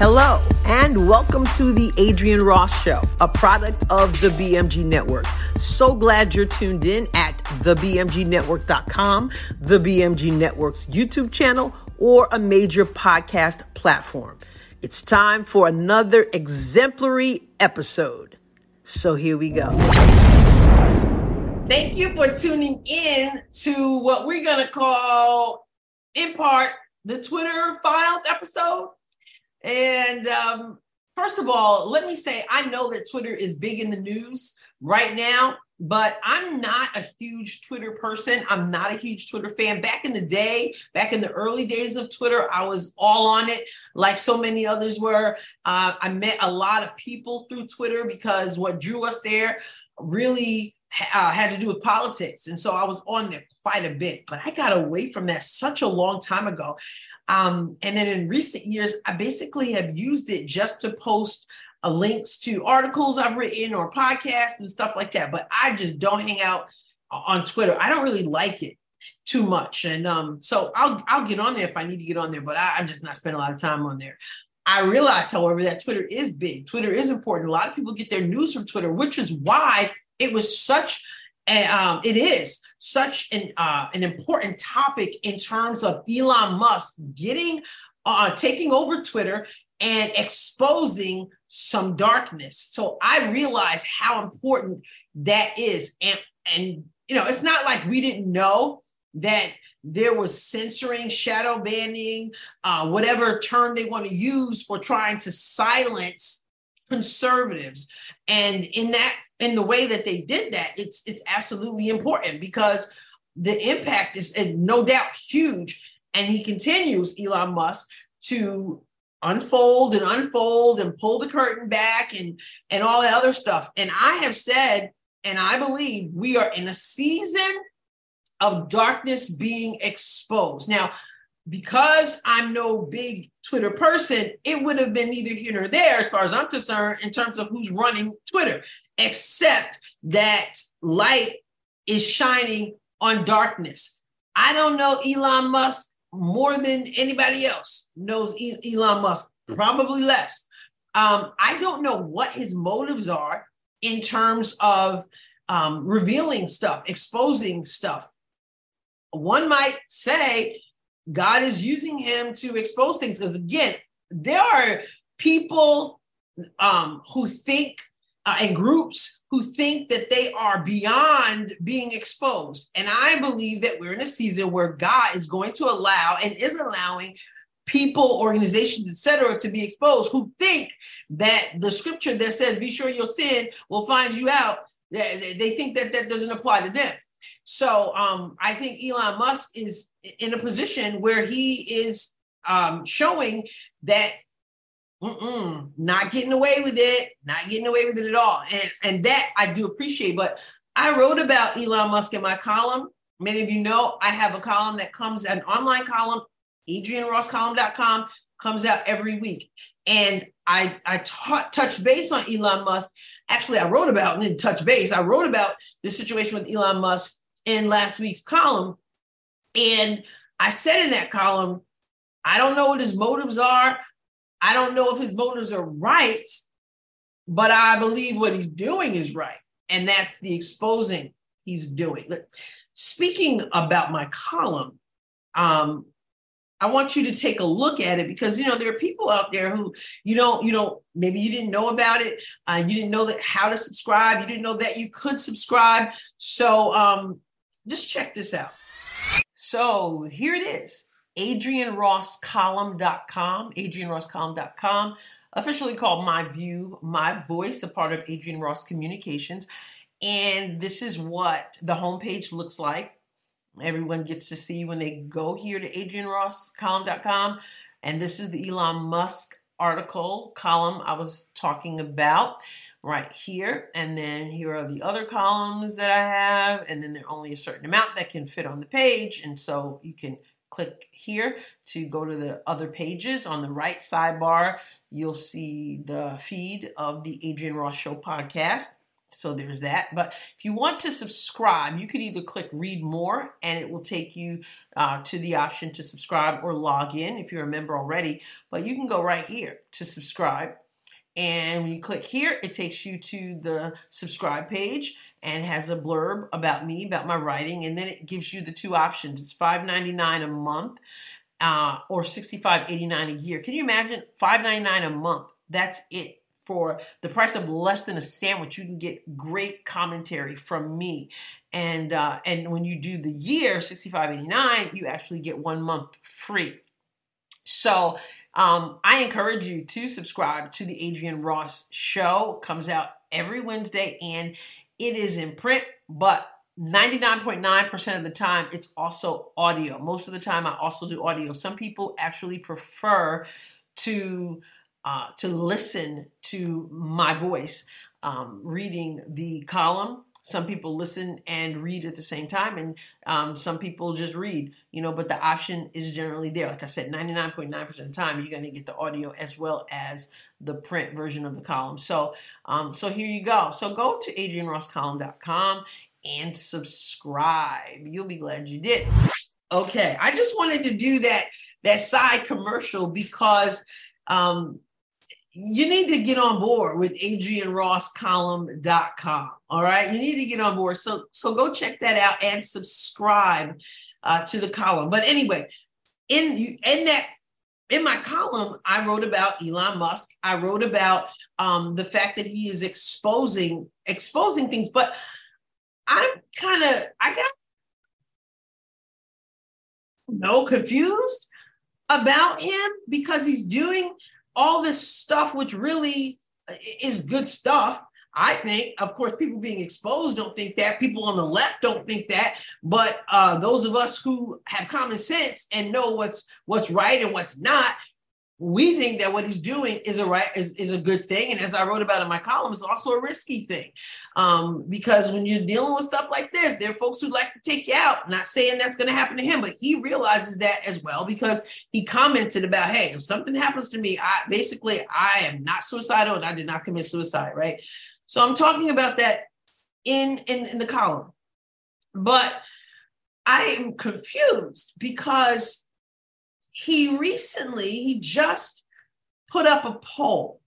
Hello, and welcome to the Adrienne Ross Show, a product of the BMG Network. So glad you're tuned in at thebmgnetwork.com, the BMG Network's YouTube channel, or a major podcast platform. It's time for another exemplary episode. So here we go. Thank you for tuning in to what we're going to call, in part, the Twitter Files episode. And um, first of all, let me say I know that Twitter is big in the news right now, but I'm not a huge Twitter person. I'm not a huge Twitter fan. Back in the day, back in the early days of Twitter, I was all on it, like so many others were. Uh, I met a lot of people through Twitter because what drew us there really uh, had to do with politics. And so I was on there quite a bit, but I got away from that such a long time ago. Um, and then in recent years, I basically have used it just to post uh, links to articles I've written or podcasts and stuff like that. But I just don't hang out on Twitter. I don't really like it too much. And um, so I'll I'll get on there if I need to get on there, but I, I'm just not spending a lot of time on there. I realize, however, that Twitter is big. Twitter is important. A lot of people get their news from Twitter, which is why it was such a, um, it is such an uh, an important topic in terms of Elon Musk getting uh, taking over Twitter and exposing some darkness. So I realized how important that is, and and you know it's not like we didn't know that there was censoring, shadow banning, uh, whatever term they want to use for trying to silence conservatives. And in that in the way that they did that, it's it's absolutely important because the impact is no doubt huge. And he continues, Elon Musk, to unfold and unfold and pull the curtain back and and all that other stuff. And I have said, and I believe we are in a season of darkness being exposed. Now, because I'm no big Twitter person, it would have been neither here nor there, as far as I'm concerned, in terms of who's running Twitter, except that light is shining on darkness. I don't know Elon Musk more than anybody else knows Elon Musk, probably less. Um, I don't know what his motives are in terms of um, revealing stuff, exposing stuff. One might say God is using him to expose things. Because again, there are people um, who think uh, and groups who think that they are beyond being exposed. And I believe that we're in a season where God is going to allow and is allowing people, organizations, etc., to be exposed who think that the scripture that says, be sure your sin will find you out, they think that that doesn't apply to them. So um, I think Elon Musk is in a position where he is um, showing that not getting away with it, not getting away with it at all. And, and that I do appreciate. But I wrote about Elon Musk in my column. Many of you know I have a column that comes, an online column, adriennerosscolumn.com, comes out every week. And I, I taught, touched base on Elon Musk. Actually, I wrote about, and touch base, I wrote about the situation with Elon Musk in last week's column. And I said in that column, I don't know what his motives are. I don't know if his motives are right, but I believe what he's doing is right. And that's the exposing he's doing. Speaking about my column, um, I want you to take a look at it because you know there are people out there who you don't you know maybe you didn't know about it, uh, you didn't know that how to subscribe, you didn't know that you could subscribe. So um, just check this out. So here it is AdrienneRossColumn.com, AdrienneRossColumn.com, officially called My View, My Voice, a part of Adrienne Ross Communications. And this is what the homepage looks like. Everyone gets to see when they go here to AdrienneRossColumn.com. And this is the Elon Musk article column I was talking about right here. And then here are the other columns that I have. And then there's only a certain amount that can fit on the page. And so you can click here to go to the other pages. On the right sidebar, you'll see the feed of the Adrienne Ross Show podcast. So there's that. But if you want to subscribe, you could either click read more and it will take you uh, to the option to subscribe or log in if you're a member already. But you can go right here to subscribe. And when you click here, it takes you to the subscribe page and has a blurb about me, about my writing. And then it gives you the two options. It's $5.99 a month uh, or $65.89 a year. Can you imagine $5.99 a month? That's it for the price of less than a sandwich, you can get great commentary from me. And uh, and when you do the year sixty five eighty nine, you actually get one month free. So um, I encourage you to subscribe to the Adrienne Ross Show. It comes out every Wednesday, and it is in print, but 99.9% of the time it's also audio. Most of the time I also do audio. Some people actually prefer to uh, to listen to my voice um, reading the column. Some people listen and read at the same time, and um, some people just read, you know, but the option is generally there. Like I said, 99.9% of the time, you're going to get the audio as well as the print version of the column. So, um, so here you go. So go to adriennerosscolumn.com and subscribe. You'll be glad you did. Okay, I just wanted to do that that side commercial because um, you need to get on board with adriennerosscolumn.com. All right. You need to get on board. So, so go check that out and subscribe uh, to the column. But anyway, in in that in my column, I wrote about Elon Musk. I wrote about um, the fact that he is exposing exposing things, but I'm kind of I got no confused about him because he's doing all this stuff, which really is good stuff. I think, of course, people being exposed don't think that. People on the left don't think that. But uh, those of us who have common sense and know what's what's right and what's not, we think that what he's doing is a right is, is a good thing. And as i wrote about in my column it's also a risky thing. Um, because when you're dealing with stuff like this there are folks who like to take you out. Not saying that's going to happen to him but he realizes that as well because he commented about hey if something happens to me i basically i am not suicidal and i did not commit suicide right? So i'm talking about that in in, in the column. But i am confused because he recently, he just put up a poll.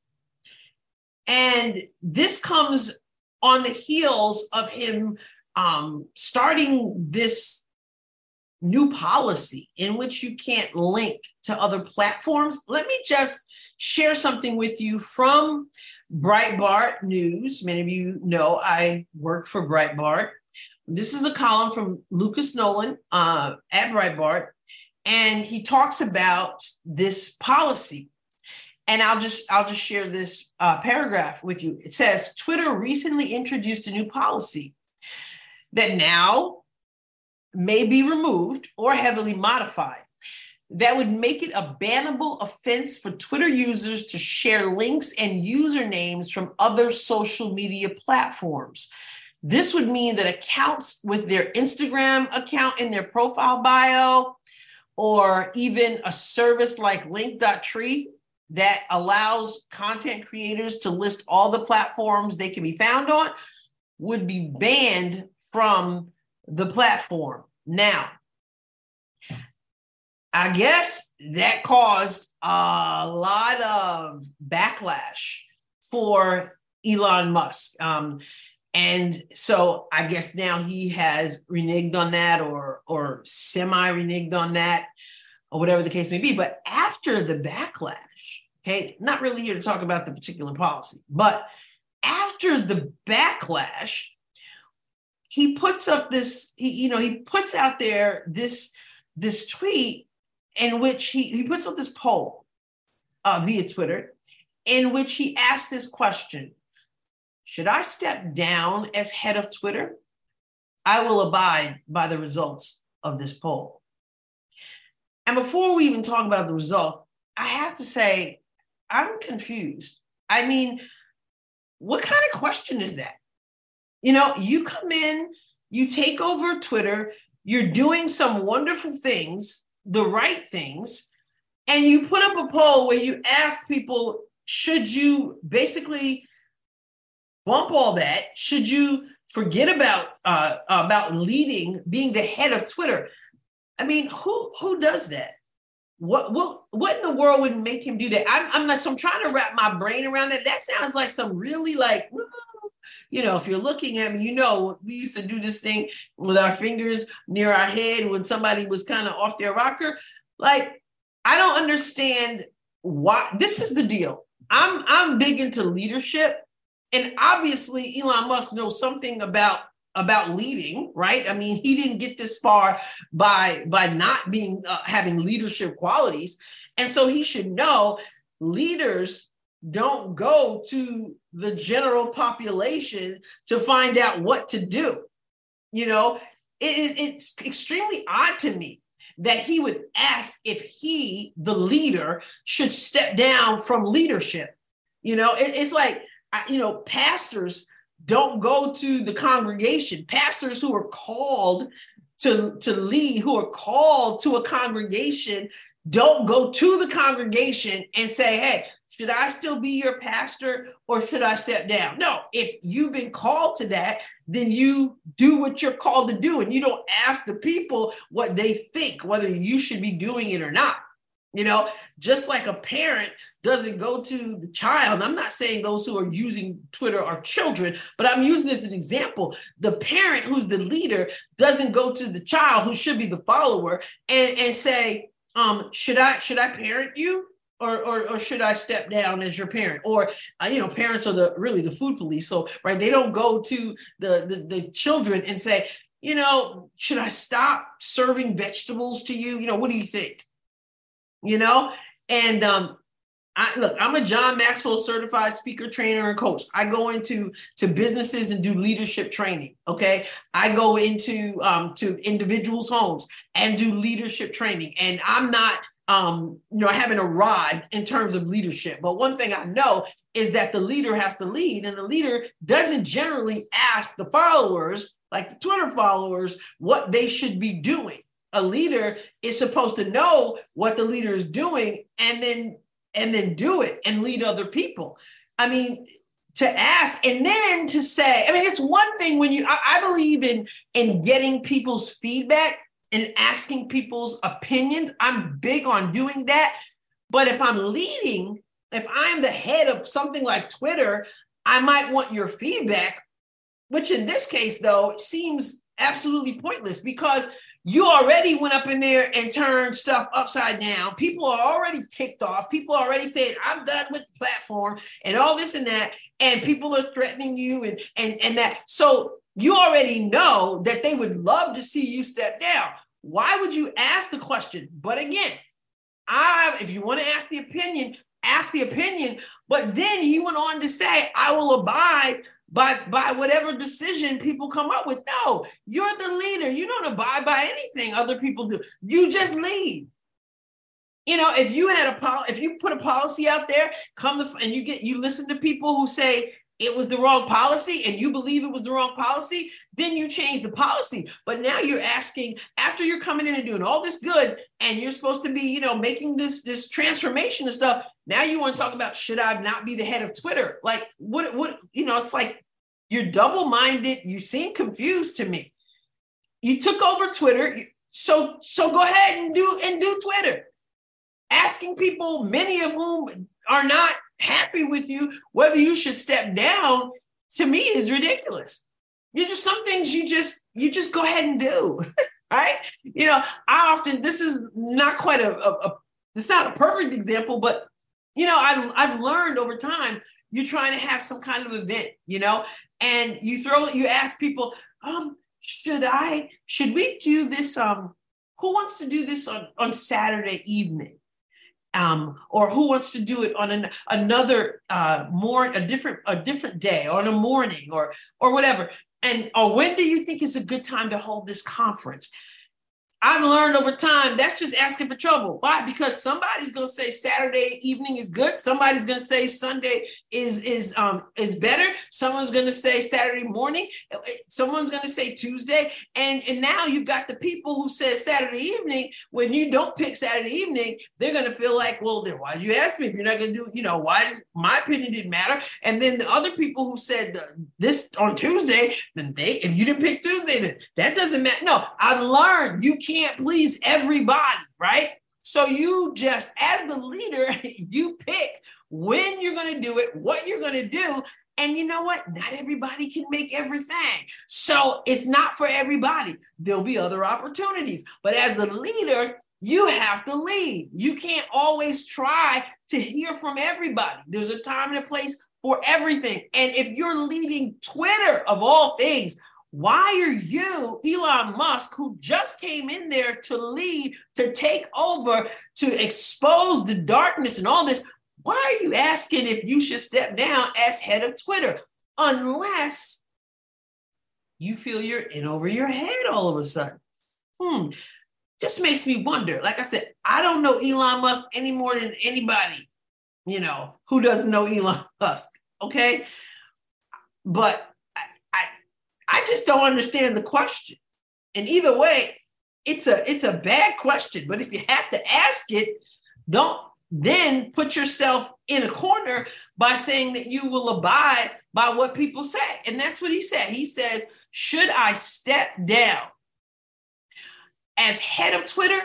And this comes on the heels of him um, starting this new policy in which you can't link to other platforms. Let me just share something with you from Breitbart News. Many of you know I work for Breitbart. This is a column from Lucas Nolan uh, at Breitbart and he talks about this policy. And i'll just i'll just share this uh, paragraph with you. It says twitter recently introduced a new policy that now may be removed or heavily modified that would make it a bannable offense for twitter users to share links and usernames from other social media platforms. This would mean that accounts with their instagram account in their profile bio or even a service like Linktree that allows content creators to list all the platforms they can be found on would be banned from the platform. Now, I guess that caused a lot of backlash for Elon Musk. Um, and so I guess now he has reneged on that or or semi reneged on that or whatever the case may be. But after the backlash, okay, not really here to talk about the particular policy, but after the backlash, he puts up this, he, you know, he puts out there this this tweet in which he, he puts up this poll uh, via Twitter in which he asked this question should I step down as head of Twitter? I will abide by the results of this poll. And before we even talk about the results, I have to say, I'm confused. I mean, what kind of question is that? You know, you come in, you take over Twitter, you're doing some wonderful things, the right things, and you put up a poll where you ask people, should you basically bump all that? Should you forget about uh, about leading, being the head of Twitter? I mean, who who does that? What what what in the world would make him do that? I'm, I'm not. So I'm trying to wrap my brain around that. That sounds like some really like you know, if you're looking at me, you know, we used to do this thing with our fingers near our head when somebody was kind of off their rocker. Like, I don't understand why this is the deal. I'm I'm big into leadership. And obviously Elon Musk knows something about about leading, right? I mean, he didn't get this far by by not being uh, having leadership qualities. And so he should know leaders don't go to the general population to find out what to do. You know, it, it's extremely odd to me that he would ask if he, the leader, should step down from leadership. You know, it, it's like, you know, pastors don't go to the congregation. Pastors who are called to, to lead, who are called to a congregation, don't go to the congregation and say, hey, should I still be your pastor or should I step down? No, if you've been called to that, then you do what you're called to do and you don't ask the people what they think, whether you should be doing it or not. You know, just like a parent doesn't go to the child. I'm not saying those who are using Twitter are children, but I'm using this as an example. The parent who's the leader doesn't go to the child who should be the follower and, and say, um, should I should I parent you? or, or, or should I step down as your parent? Or uh, you know, parents are the really the food police. So right, they don't go to the, the the children and say, you know, should I stop serving vegetables to you? You know, what do you think? You know, and um, I, look, I'm a John Maxwell certified speaker, trainer, and coach. I go into to businesses and do leadership training. Okay, I go into um, to individuals' homes and do leadership training. And I'm not um, you know, I haven't arrived in terms of leadership. But one thing I know is that the leader has to lead, and the leader doesn't generally ask the followers, like the Twitter followers, what they should be doing. A leader is supposed to know what the leader is doing and then and then do it and lead other people. I mean, to ask and then to say, I mean, it's one thing when you I, I believe in in getting people's feedback and asking people's opinions. I'm big on doing that. But if I'm leading, if I'm the head of something like Twitter, I might want your feedback, which in this case, though, seems absolutely pointless because you already went up in there and turned stuff upside down. People are already ticked off. People already saying, I'm done with the platform and all this and that. And people are threatening you and and and that. So you already know that they would love to see you step down. Why would you ask the question? But again, I if you want to ask the opinion, ask the opinion. But then he went on to say, I will abide by, by whatever decision people come up with. No, you're the leader. You don't abide by anything other people do. You just lead. You know, if you had a pol- if you put a policy out there, come to, and you get you listen to people who say it was the wrong policy and you believe it was the wrong policy, then you change the policy. But now you're asking after you're coming in and doing all this good and you're supposed to be, you know, making this this transformation and stuff. Now you want to talk about should I not be the head of Twitter? Like what what you know, it's like you're double-minded. You seem confused to me. You took over Twitter, so so go ahead and do and do Twitter. Asking people, many of whom are not happy with you, whether you should step down, to me is ridiculous. You just some things you just you just go ahead and do, right? You know, I often this is not quite a, a, a it's not a perfect example, but you know, I've I've learned over time. You're trying to have some kind of event, you know, and you throw you ask people, um, should I should we do this? Um, who wants to do this on on Saturday evening? Um, or who wants to do it on an, another uh, more a different a different day on a morning or or whatever. And or when do you think is a good time to hold this conference I've learned over time that's just asking for trouble. Why? Because somebody's gonna say Saturday evening is good. Somebody's gonna say Sunday is is um is better. Someone's gonna say Saturday morning. Someone's gonna say Tuesday. And and now you've got the people who said Saturday evening. When you don't pick Saturday evening, they're gonna feel like, well, then why did you ask me if you're not gonna do? You know, why my opinion didn't matter? And then the other people who said this on Tuesday, then they if you didn't pick Tuesday, then that doesn't matter. No, I've learned you can't please everybody, right? So you just, as the leader, you pick when you're going to do it, what you're going to do. And you know what? Not everybody can make everything. So it's not for everybody. There'll be other opportunities. But as the leader, you have to lead. You can't always try to hear from everybody. There's a time and a place for everything. And if you're leading Twitter of all things, why are you, Elon Musk, who just came in there to lead, to take over, to expose the darkness and all this? Why are you asking if you should step down as head of Twitter? Unless you feel you're in over your head all of a sudden. Hmm. Just makes me wonder. Like I said, I don't know Elon Musk any more than anybody, you know, who doesn't know Elon Musk. Okay. But I just don't understand the question. And either way, it's a it's a bad question. But if you have to ask it, don't then put yourself in a corner by saying that you will abide by what people say. And that's what he said. He says, Should I step down as head of Twitter?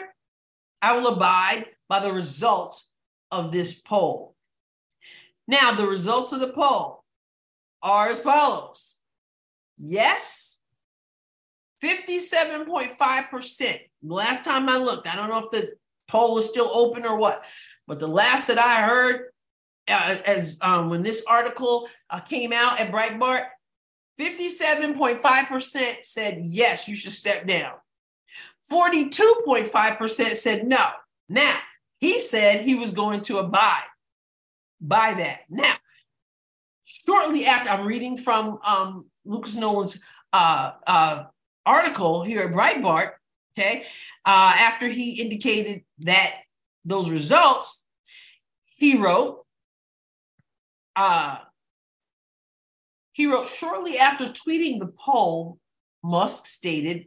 I will abide by the results of this poll. Now, the results of the poll are as follows Yes, 57.5%. Last time I looked, I don't know if the poll was still open or what, but the last that I heard, uh, as um, when this article uh, came out at Breitbart, 57.5% said yes, you should step down. 42.5% said no. Now, he said he was going to abide by that. Now, shortly after, I'm reading from um, Lucas Nolan's uh, uh, article here at Breitbart, okay, uh, after he indicated that those results, he wrote, uh, he wrote, shortly after tweeting the poll, Musk stated,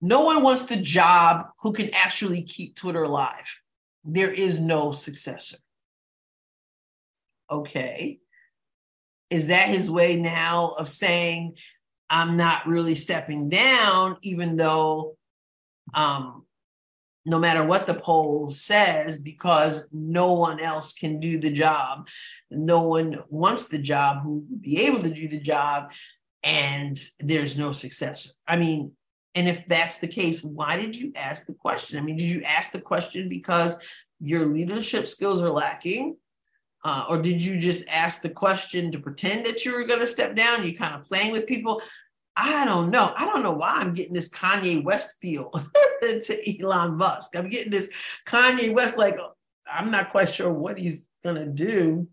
no one wants the job who can actually keep Twitter alive. There is no successor. Okay. Is that his way now of saying, I'm not really stepping down, even though um, no matter what the poll says, because no one else can do the job. No one wants the job who would be able to do the job, and there's no successor. I mean, and if that's the case, why did you ask the question? I mean, did you ask the question because your leadership skills are lacking? Uh, or did you just ask the question to pretend that you were going to step down? You kind of playing with people. I don't know. I don't know why I'm getting this Kanye West feel to Elon Musk. I'm getting this Kanye West, like, I'm not quite sure what he's going to do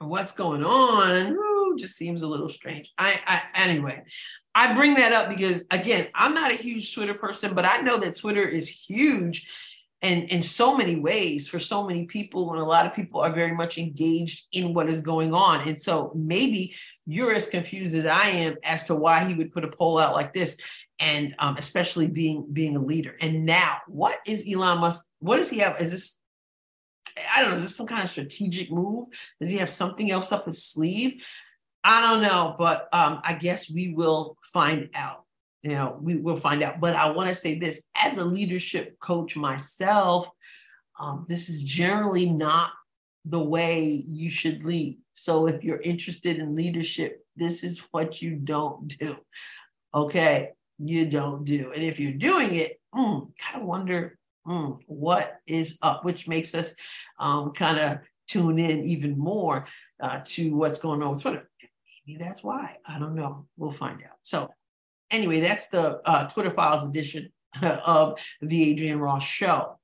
or what's going on. Ooh, just seems a little strange. I, I, anyway, I bring that up because, again, I'm not a huge Twitter person, but I know that Twitter is huge and in so many ways for so many people and a lot of people are very much engaged in what is going on. And so maybe you're as confused as i am as to why he would put a poll out like this and um, especially being being a leader. And now what is elon musk what does he have? Is this i don't know is this some kind of strategic move? Does he have something else up his sleeve? I don't know but um, i guess we will find out you know, we will find out. But I want to say this as a leadership coach myself, um, this is generally not the way you should lead. So if you're interested in leadership, this is what you don't do. Okay, you don't do. And if you're doing it, mm, kind of wonder mm, what is up, which makes us um, kind of tune in even more uh, to what's going on with Twitter. Maybe that's why. I don't know. We'll find out. So anyway, that's the uh, Twitter Files edition of the Adrienne Ross Show.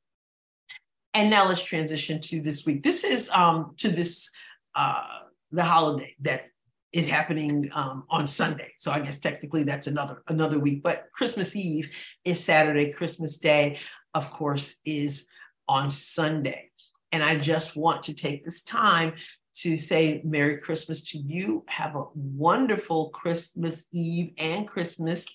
And now let's transition to this week. This is um, to this uh, the holiday that is happening um, on Sunday. So I guess technically that's another another week. But Christmas Eve is Saturday. Christmas Day, of course, is on Sunday. And I just want to take this time to say Merry Christmas to you. Have a wonderful Christmas Eve and Christmas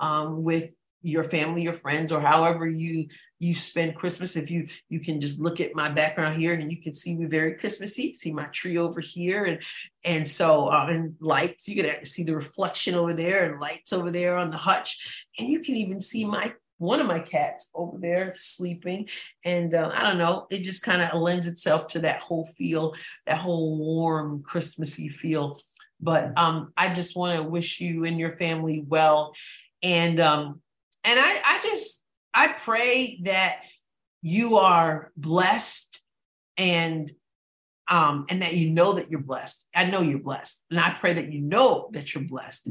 um, with your family, your friends, or however you you spend Christmas. If you you can just look at my background here and you can see me very Christmassy. See my tree over here, and and so um, and lights. You can see the reflection over there and lights over there on the hutch, and you can even see my one of my cats over there sleeping. And uh, I don't know, it just kind of lends itself to that whole feel, that whole warm, Christmassy feel. But um, I just want to wish you and your family well. And um, and I, I just I pray that you are blessed and um, and that you know that you're blessed. I know you're blessed. And I pray that you know that you're blessed.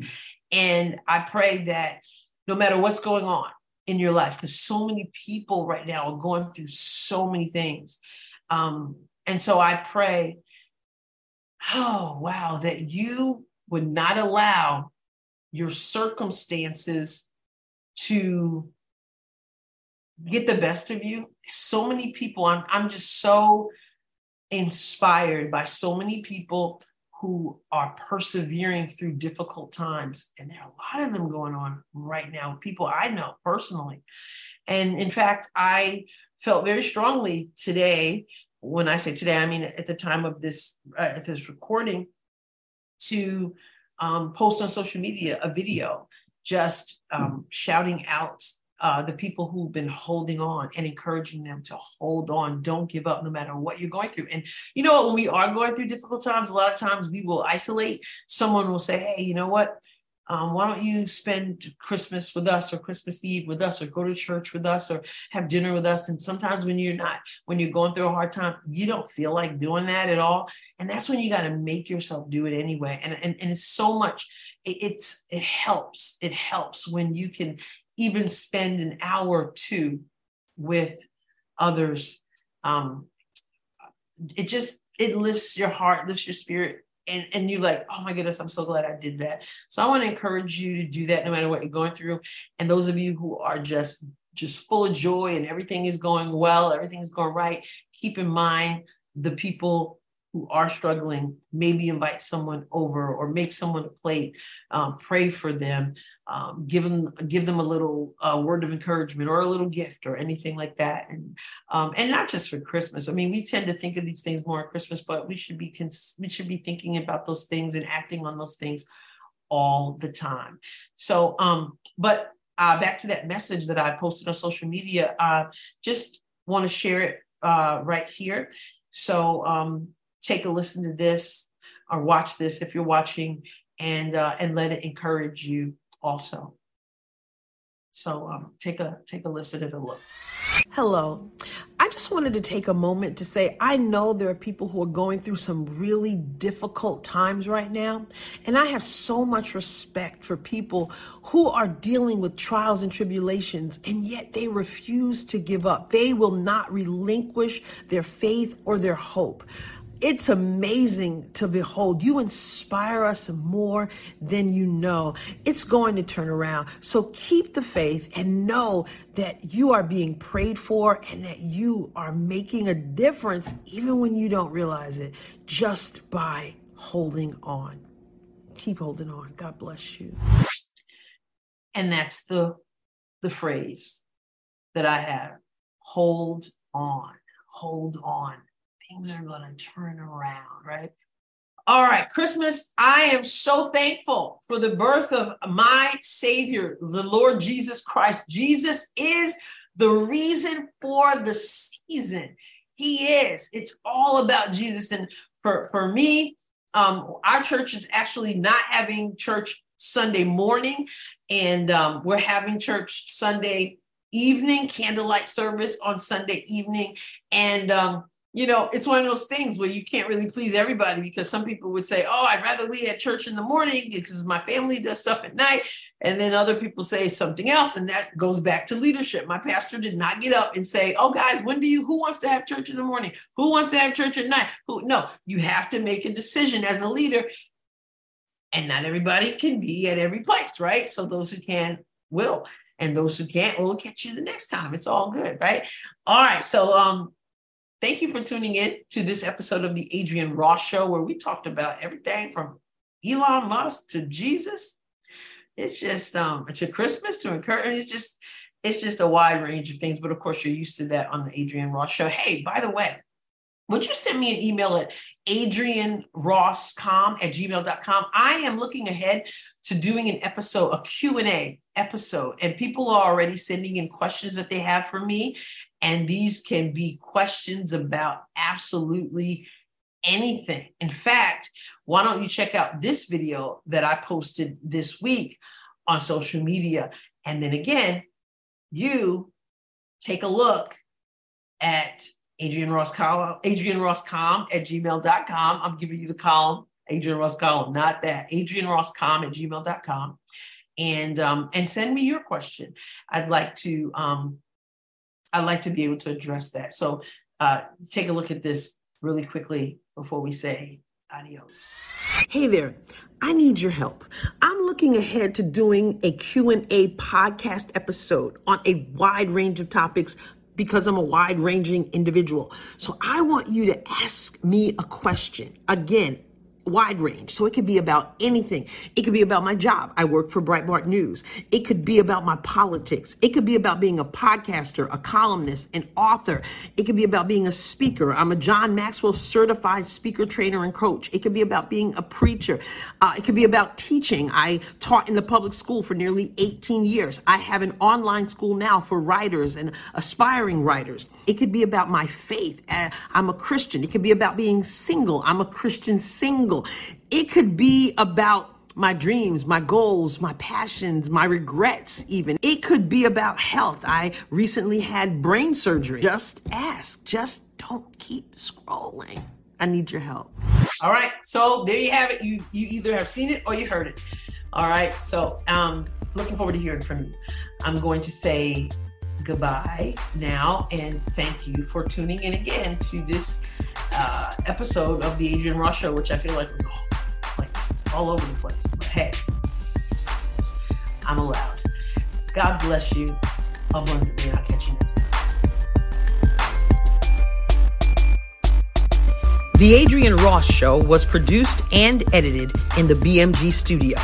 And I pray that no matter what's going on, in your life because so many people right now are going through so many things. Um, and so I pray, oh, wow, that you would not allow your circumstances to get the best of you. So many people, I'm, I'm just so inspired by so many people who are persevering through difficult times. And there are a lot of them going on right now, people I know personally. And in fact, I felt very strongly today. When I say today, I mean at the time of this uh, at this recording, to um, post on social media a video just um, shouting out uh, the people who've been holding on and encouraging them to hold on. Don't give up no matter what you're going through. And you know what? When we are going through difficult times, a lot of times we will isolate. Someone will say, hey, you know what? Um, why don't you spend Christmas with us or Christmas Eve with us or go to church with us or have dinner with us? And sometimes when you're not, when you're going through a hard time, you don't feel like doing that at all. And that's when you got to make yourself do it anyway. And, and, and it's so much, it, it's, it helps. It helps when you can even spend an hour or two with others. Um, it just it lifts your heart lifts your spirit and, and you're like oh my goodness i'm so glad i did that. So i want to encourage you to do that no matter what you're going through. And those of you who are just just full of joy and everything is going well everything is going right keep in mind the people who are struggling, maybe invite someone over or make someone a plate, um, pray for them, um, give them give them a little uh, word of encouragement or a little gift or anything like that, and um, and not just for Christmas. I mean, we tend to think of these things more at Christmas, but we should be cons- we should be thinking about those things and acting on those things all the time. So, um, but uh, back to that message that I posted on social media, uh, just want to share it uh, right here. So um, take a listen to this or watch this if you're watching and uh, and let it encourage you also. So um, take a take a listen and a look. Hello. I just wanted to take a moment to say i know there are people who are going through some really difficult times right now and i have so much respect for people who are dealing with trials and tribulations and yet they refuse to give up. They will not relinquish their faith or their hope it's amazing to behold. You inspire us more than you know. It's going to turn around. So keep the faith and know that you are being prayed for and that you are making a difference even when you don't realize it just by holding on. Keep holding on. God bless you. And that's the the phrase that I have. Hold on. Hold on things are going to turn around, right? All right, Christmas, I am so thankful for the birth of my Savior, the Lord Jesus Christ. Jesus is the reason for the season. He is. It's all about Jesus. And for, for me, um, our church is actually not having church Sunday morning, and um, we're having church Sunday evening, candlelight service on Sunday evening. And um, you know, it's one of those things where you can't really please everybody because some people would say, Oh, I'd rather be at church in the morning because my family does stuff at night. And then other people say something else. And that goes back to leadership. My pastor did not get up and say, Oh, guys, when do you, who wants to have church in the morning? Who wants to have church at night? Who, no, you have to make a decision as a leader. And not everybody can be at every place, right? So those who can will. And those who can't, will catch you the next time. It's all good, right? All right. So um, thank you for tuning in to this episode of the Adrienne Ross Show, where we talked about everything from Elon Musk to Jesus. It's just um, a Christmas to encourage. It's just it's just a wide range of things. But of course, you're used to that on the Adrienne Ross Show. Hey, by the way, would you send me an email at adriennerosscom at gmail.com? I am looking ahead to doing an episode, a Q&A episode, and people are already sending in questions that they have for me. And these can be questions about absolutely anything. In fact, why don't you check out this video that I posted this week on social media? And then again, you take a look at Adrienne Ross column, Adrienne Ross com at gmail.com. I'm giving you the column, Adrienne Ross column, not that. Adrienne Ross com at gmail.com. And um, and send me your question. I'd like to um, I'd like to be able to address that. So uh, take a look at this really quickly before we say adios. Hey there. I need your help. I'm looking ahead to doing a Q&A podcast episode on a wide range of topics because I'm a wide ranging individual. So I want you to ask me a question. Again, wide range. So it could be about anything. It could be about my job. I work for Breitbart News. It could be about my politics. It could be about being a podcaster, a columnist, an author. It could be about being a speaker. I'm a John Maxwell certified speaker, trainer, and coach. It could be about being a preacher. Uh, it could be about teaching. I taught in the public school for nearly 18 years. I have an online school now for writers and aspiring writers. It could be about my faith. Uh, I'm a Christian. It could be about being single. I'm a Christian single It could be about my dreams, my goals, my passions, my regrets, even. It could be about health. I recently had brain surgery. Just ask, just don't keep scrolling. I need your help. All right. So there you have it. You you either have seen it or you heard it. All right. So um looking forward to hearing from you. I'm going to say goodbye now and thank you for tuning in again to this uh, episode of the Adrienne Ross Show, which I feel like was all over the place, all over the place. But hey, it's Christmas. I'm allowed. God bless you abundantly. I'll catch you next time. The Adrienne Ross Show was produced and edited in the BMG studio.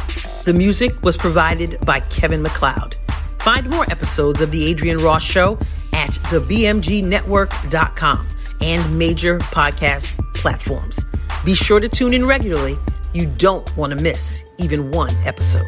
The music was provided by Kevin MacLeod. Find more episodes of The Adrienne Ross Show at thebmgnetwork.com and major podcast platforms. Be sure to tune in regularly. You don't want to miss even one episode.